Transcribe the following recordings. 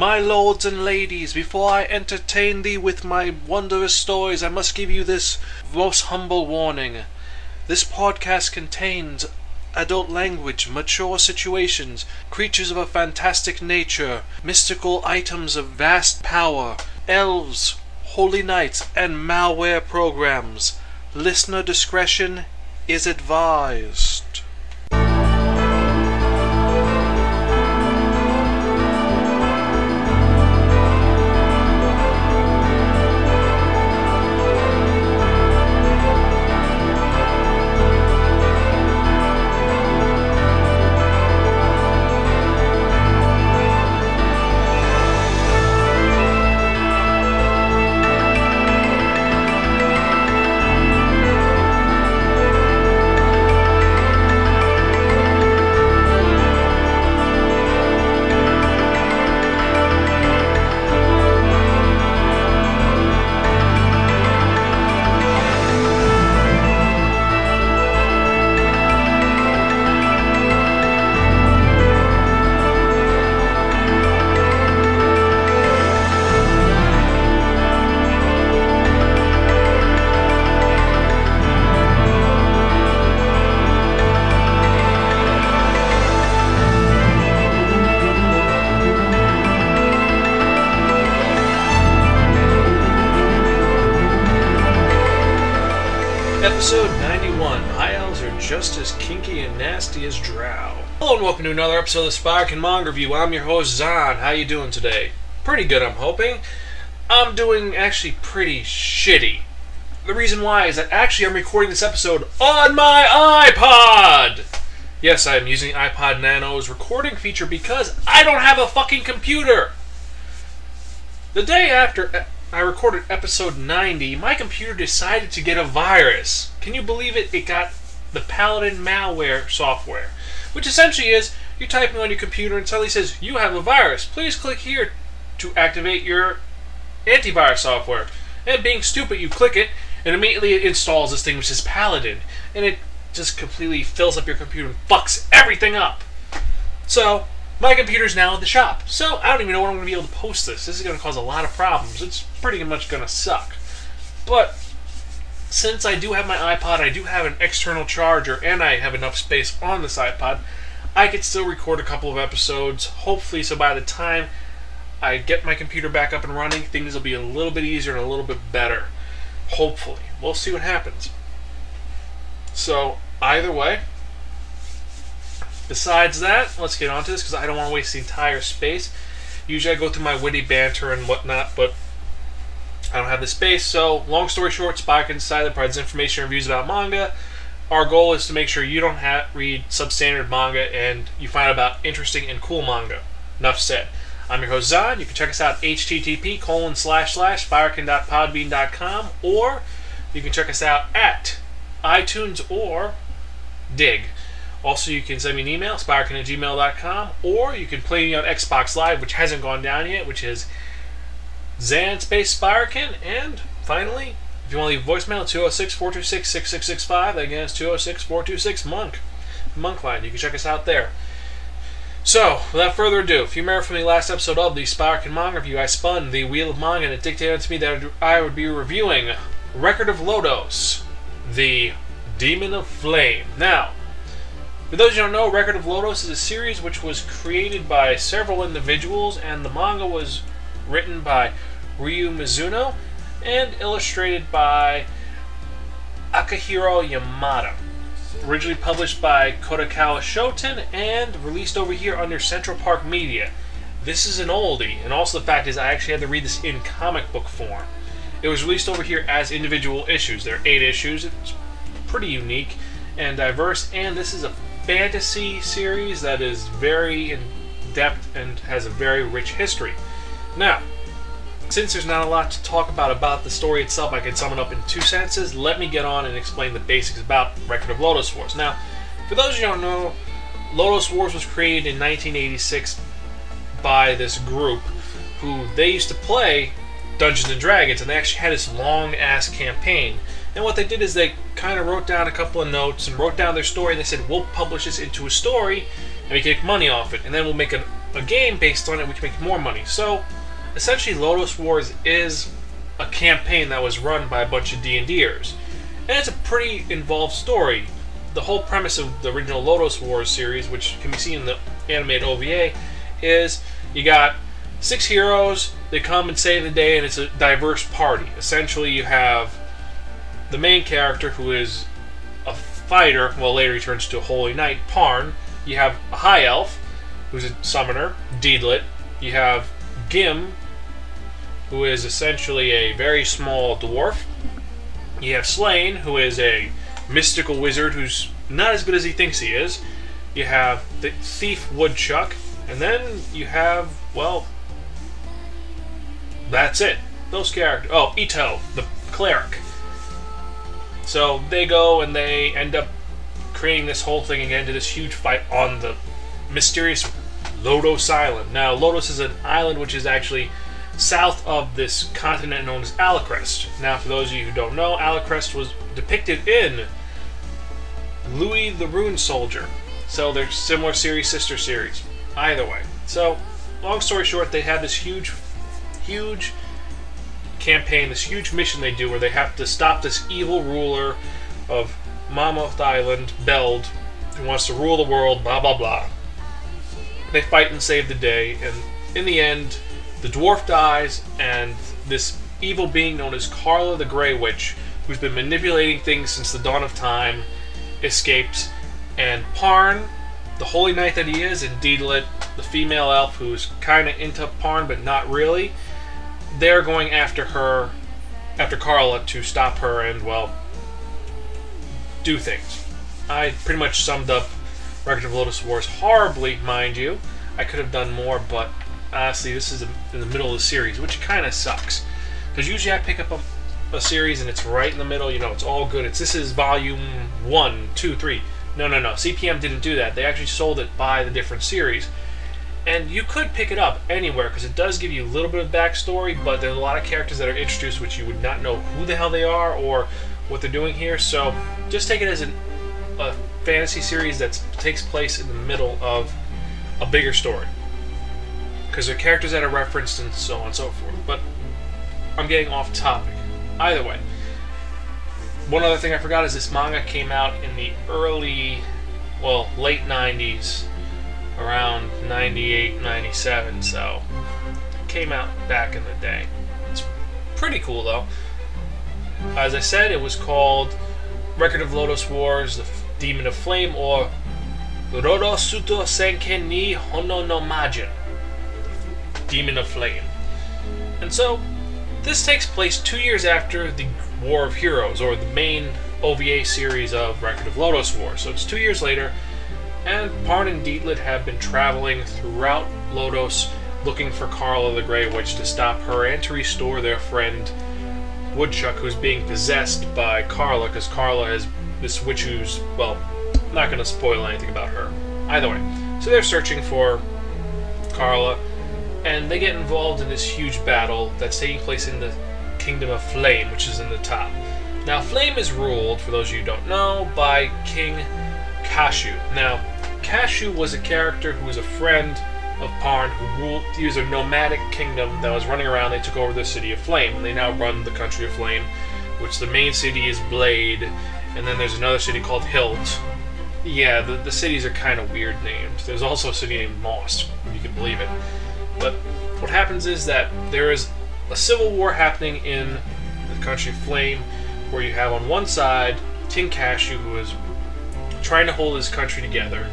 My lords and ladies, before I entertain thee with my wondrous stories, I must give you this most humble warning. This podcast contains adult language, mature situations, creatures of a fantastic nature, mystical items of vast power, elves, holy knights, and malware programs. Listener discretion is advised. Welcome to another episode of the Spirekin Manga Review. I'm your host Zan. How you doing today? Pretty good, I'm hoping. I'm doing actually pretty shitty. The reason why is that actually I'm recording this episode on my iPod. Yes, I'm using iPod Nano's recording feature because I don't have a fucking computer. The day after I recorded episode 90, my computer decided to get a virus. Can you believe it? It got the Paladin malware software, which essentially is you're typing on your computer and suddenly says, You have a virus. Please click here to activate your antivirus software. And being stupid, you click it, and immediately it installs this thing which is Paladin. And it just completely fills up your computer and fucks everything up. So, my computer's now at the shop, so I don't even know when I'm going to be able to post this. This is going to cause a lot of problems. It's pretty much going to suck. But since I do have my iPod, I do have an external charger, and I have enough space on this iPod, I could still record a couple of episodes. Hopefully, so by the time I get my computer back up and running, things will be a little bit easier and a little bit better. Hopefully. We'll see what happens. So, either way, Besides that, let's get on to this because I don't want to waste the entire space. Usually I go through my witty banter and whatnot, but I don't have the space. So, long story short, Spike Inside that provides information and reviews about manga. Our goal is to make sure you don't have, read substandard manga and you find out about interesting and cool manga. Enough said. I'm your host Zan. You can check us out at http colon slash slash spirekin.podbean.com or you can check us out at iTunes or Dig. Also, you can send me an email, spirekin at gmail.com, or you can play me on Xbox Live, which hasn't gone down yet, which is Zan Space Spirekin. And finally, if you want to leave voicemail, 206 426 6665. Again, it's 206 426 Monk. Monk line. You can check us out there. So, without further ado, if you remember from the last episode of the Spirekin Manga Review, I spun the Wheel of Manga and it dictated to me that I would be reviewing Record of Lodoss, the Demon of Flame. Now, for those who don't know, Record of Lodoss is a series which was created by several individuals, and the manga was written by Ryo Mizuno and illustrated by Akihiro Yamada. Originally published by Kadokawa Shoten and released over here under Central Park Media. This is an oldie, and also the fact is I actually had to read this in comic book form. It was released over here as individual issues. There are eight issues. It's pretty unique and diverse, and this is a fantasy series that is very in depth and has a very rich history. Now, since there's not a lot to talk about about the story itself, I can sum it up in two sentences. Let me get on and explain the basics about Record of Lodoss Wars. Now, for those of you who don't know, Lodoss Wars was created in 1986 by this group who they used to play Dungeons and Dragons, and they actually had this long ass campaign. And what they did is they kind of wrote down a couple of notes and wrote down their story, and they said, We'll publish this into a story, and we can make money off it, and then we'll make a a game based on it, we can make more money. So, essentially, Lodoss Wars is a campaign that was run by a bunch of D&Ders. And it's a pretty involved story. The whole premise of the original Lodoss Wars series, which can be seen in the animated OVA, is you got six heroes, they come and save the day, and it's a diverse party. Essentially, you have the main character, who is a fighter, well, later he turns to a holy knight, Parn. You have a high elf, who's a summoner, Deedlit. You have Gim, who is essentially a very small dwarf. You have Slayn, who is a mystical wizard who's not as good as he thinks he is. You have the thief Woodchuck, and then you have, well, that's it. Those characters. Oh, Etoh, the cleric. So they go and they end up creating this whole thing again to this huge fight on the mysterious Lodoss Island. Now, Lodoss is an island which is actually south of this continent known as Alecrast. Now, for those of you who don't know, Alecrast was depicted in Louis the Rune Soldier. So they're similar series, sister series. Either way. So, long story short, they have this huge, huge campaign, this huge mission they do where they have to stop this evil ruler of Mammoth Island, Beld, who wants to rule the world, blah blah blah. They fight and save the day, and in the end, the dwarf dies, and this evil being known as Carla the Grey Witch, who's been manipulating things since the dawn of time, escapes, and Parn, the holy knight that he is, and Deedlit, the female elf who's kind of into Parn but not really, they're going after her, after Carla, to stop her and, well, do things. I pretty much summed up Record of Lodoss Wars horribly, mind you. I could have done more, but honestly, this is in the middle of the series, which kind of sucks. Because usually I pick up a, a, series and it's right in the middle, you know, it's all good. It's This is volume one, two, three. No, no, no. CPM didn't do that. They actually sold it by the different series. And you could pick it up anywhere because it does give you a little bit of backstory, but there's a lot of characters that are introduced which you would not know who the hell they are or what they're doing here. So just take it as an, a fantasy series that takes place in the middle of a bigger story. Because there are characters that are referenced and so on and so forth. But I'm getting off topic. Either way. One other thing I forgot is this manga came out in the early, well, late 90s, around 98, 97, so came out back in the day. It's pretty cool though. As I said, it was called Record of Lodoss Wars, The Demon of Flame, or Rodo Suto Senken ni Hono no Majin, Demon of Flame. And so, this takes place two years after the War of Heroes, or the main OVA series of Record of Lodoss War. So it's two years later, and Parn and Deedlit have been traveling throughout Lodoss looking for Carla the Grey Witch to stop her and to restore their friend Woodchuck, who's being possessed by Carla, because Carla is this witch who's, well, not going to spoil anything about her. Either way. So they're searching for Carla, and they get involved in this huge battle that's taking place in the Kingdom of Flame, which is in the top. Now, Flame is ruled, for those of you who don't know, by King Kashu. Now, Kashu was a character who was a friend of Parn who ruled. He was a nomadic kingdom that was running around. They took over the city of Flame, and they now run the country of Flame, which the main city is Blade, and then there's another city called Hilt. Yeah, the, the cities are kind of weird named. There's also a city named Moss, if you can believe it. But what happens is that there is a civil war happening in the country of Flame, where you have on one side King Kashu, who is trying to hold his country together.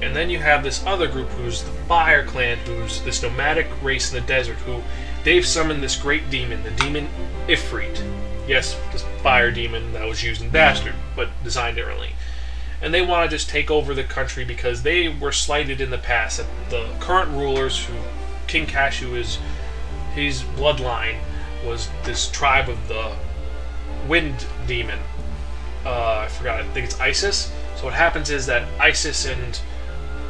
And then you have this other group who's the Fire Clan, who's this nomadic race in the desert, who they've summoned this great demon, the demon Ifrit. Yes, this fire demon that was used in Bastard, but designed differently. And they want to just take over the country because they were slighted in the past. That the current rulers, who King Kashu is, his bloodline was this tribe of the Wind Demon, uh, I forgot. I think it's Isis. So what happens is that Isis and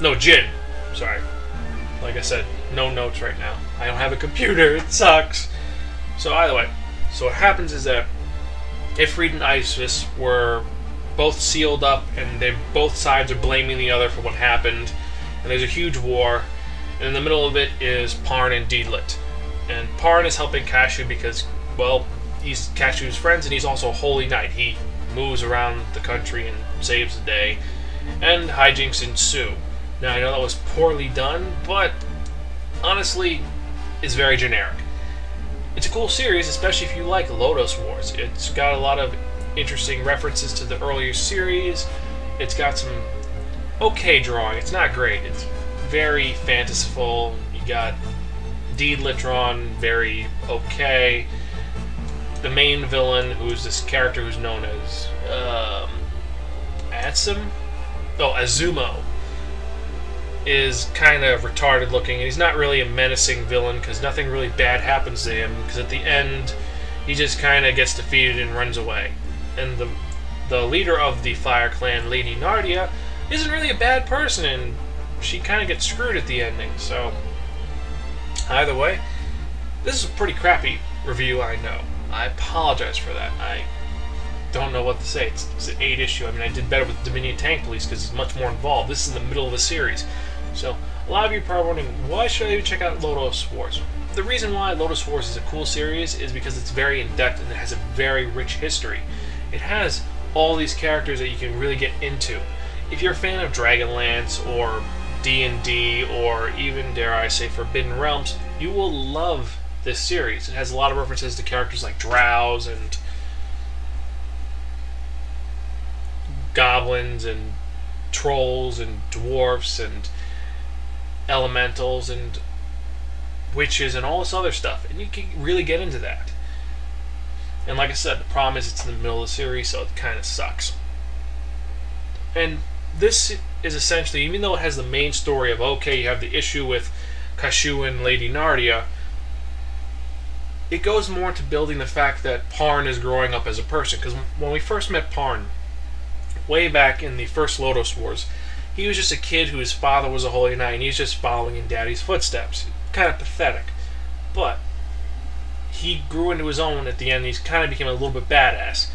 no Jin, sorry. Like I said, no notes right now. I don't have a computer. It sucks. So either way, so what happens is that Ifrit and Isis were both sealed up, and they both sides are blaming the other for what happened. And there's a huge war, And in the middle of it is Parn and Deedlit. And Parn is helping Kashu because, well, he's Kashu's friends and he's also a holy knight. He moves around the country and saves the day. And hijinks ensue. Now, I know that was poorly done, but honestly, is very generic. It's a cool series, especially if you like Lodoss Wars. It's got a lot of interesting references to the earlier series. It's got some okay drawing. It's not great. It's very fantastical. You got Deedlit drawn very okay. The main villain, who's this character who's known as um, oh Azumo, is kind of retarded looking, and he's not really a menacing villain because nothing really bad happens to him. Because at the end, he just kind of gets defeated and runs away. And the the leader of the Fire Clan, Lady Nardia, isn't really a bad person, and she kind of gets screwed at the ending. So either way, this is a pretty crappy review. I know. I apologize for that. I don't know what to say. It's, it's an eight issue. I mean, I did better with Dominion Tank Police because it's much more involved. This is in the middle of a series. So, a lot of you are probably wondering, why should I even check out Lodoss Wars? The reason why Lodoss Wars is a cool series is because it's very in depth and it has a very rich history. It has all these characters that you can really get into. If you're a fan of Dragonlance or D&D or even dare I say Forbidden Realms, you will love this series. It has a lot of references to characters like Drows and goblins and trolls and dwarfs and elementals and witches and all this other stuff. And you can really get into that. And like I said, the problem is it's in the middle of the series, so it kind of sucks. And this is essentially, even though it has the main story of, okay, you have the issue with Kashu and Lady Nardia, it goes more into building the fact that Parn is growing up as a person. Because when we first met Parn, way back in the first Lodoss Wars, he was just a kid whose father was a holy knight, and he's just following in daddy's footsteps. Kind of pathetic. But he grew into his own at the end. He's kind of became a little bit badass.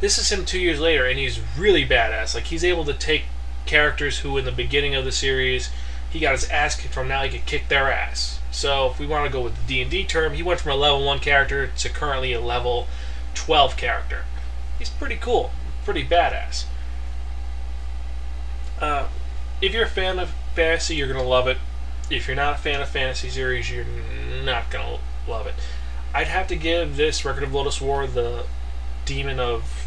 This is him two years later, and he's really badass. Like he's able to take characters who, in the beginning of the series, he got his ass kicked from. Now he can kick their ass. So if we want to go with the D and D term, he went from a level one character to currently a level twelve character. He's pretty cool, pretty badass. Uh, if you're a fan of fantasy, you're gonna love it. If you're not a fan of fantasy series, you're not gonna love it. I'd have to give this Record of Lodoss War, the Demon of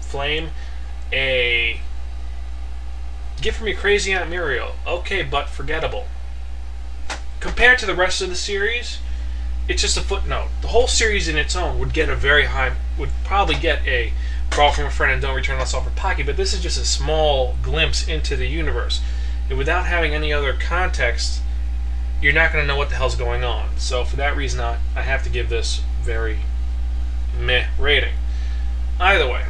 Flame, a gift from your crazy Aunt Muriel. Okay, but forgettable. Compared to the rest of the series, it's just a footnote. The whole series in its own would get a very high, would probably get a Crawl from a Friend and Don't Return Lost Offer Pocky, but this is just a small glimpse into the universe. And without having any other context, you're not going to know what the hell's going on. So for that reason, I, I have to give this very meh rating. Either way,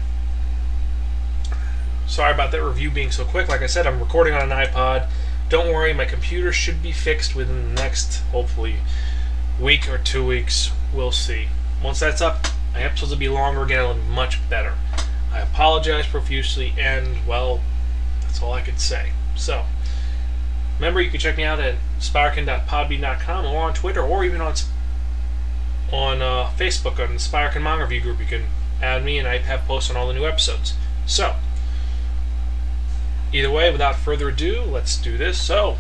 sorry about that review being so quick. Like I said, I'm recording on an iPod. Don't worry, my computer should be fixed within the next, hopefully, week or two weeks. We'll see. Once that's up, my episodes will be longer again. It'll be much better. I apologize profusely, and well, that's all I could say. So, remember you can check me out at spirekin.podbean.com or on Twitter or even on on uh, Facebook on the Spirekin Manga Review group. You can add me, and I have posts on all the new episodes. So, either way, without further ado, let's do this. So,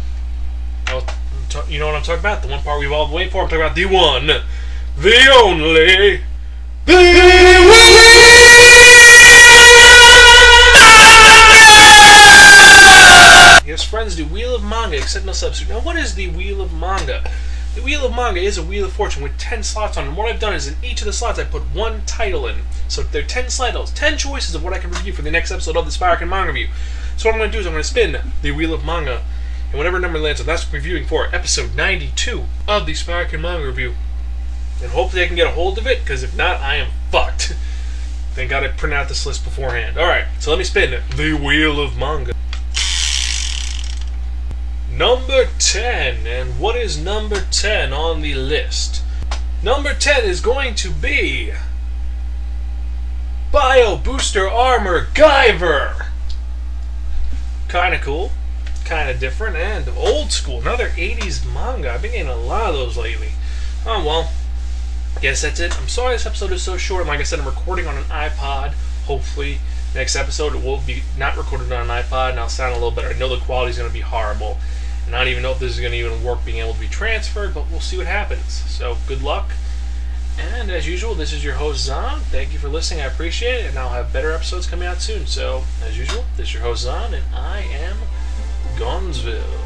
you know what I'm talking about? The one part we've all been waiting for. I'm talking about the one, the only. Yes, friends, the Wheel of Manga, except no substitute. Now, what is the Wheel of Manga? The Wheel of Manga is a Wheel of Fortune with 10 slots on it. And what I've done is in each of the slots I put one title in. So there are 10 titles, 10 choices of what I can review for the next episode of the Spirekin Manga Review. So what I'm going to do is I'm going to spin the Wheel of Manga, and whatever number lands on, that's reviewing for episode 92 of the Spirekin Manga Review. And hopefully I can get a hold of it, because if not, I am fucked. Thank God I printed out this list beforehand. Alright, so let me spin the Wheel of Manga. Number 10. And what is number 10 on the list? Number 10 is going to be. Bio Booster Armor Guyver! Kinda cool. kind of different, and old school. Another 80s manga. I've been getting a lot of those lately. Oh, well. Guess that's it. I'm sorry this episode is so short. Like I said, I'm recording on an iPod. Hopefully, next episode it will be not recorded on an iPod and I'll sound a little better. I know the quality is going to be horrible. And I don't even know if this is going to even work being able to be transferred, but we'll see what happens. So, good luck. And as usual, this is your host, Zahn. Thank you for listening. I appreciate it. And I'll have better episodes coming out soon. So, as usual, this is your host, Zahn, and I am Gonzville.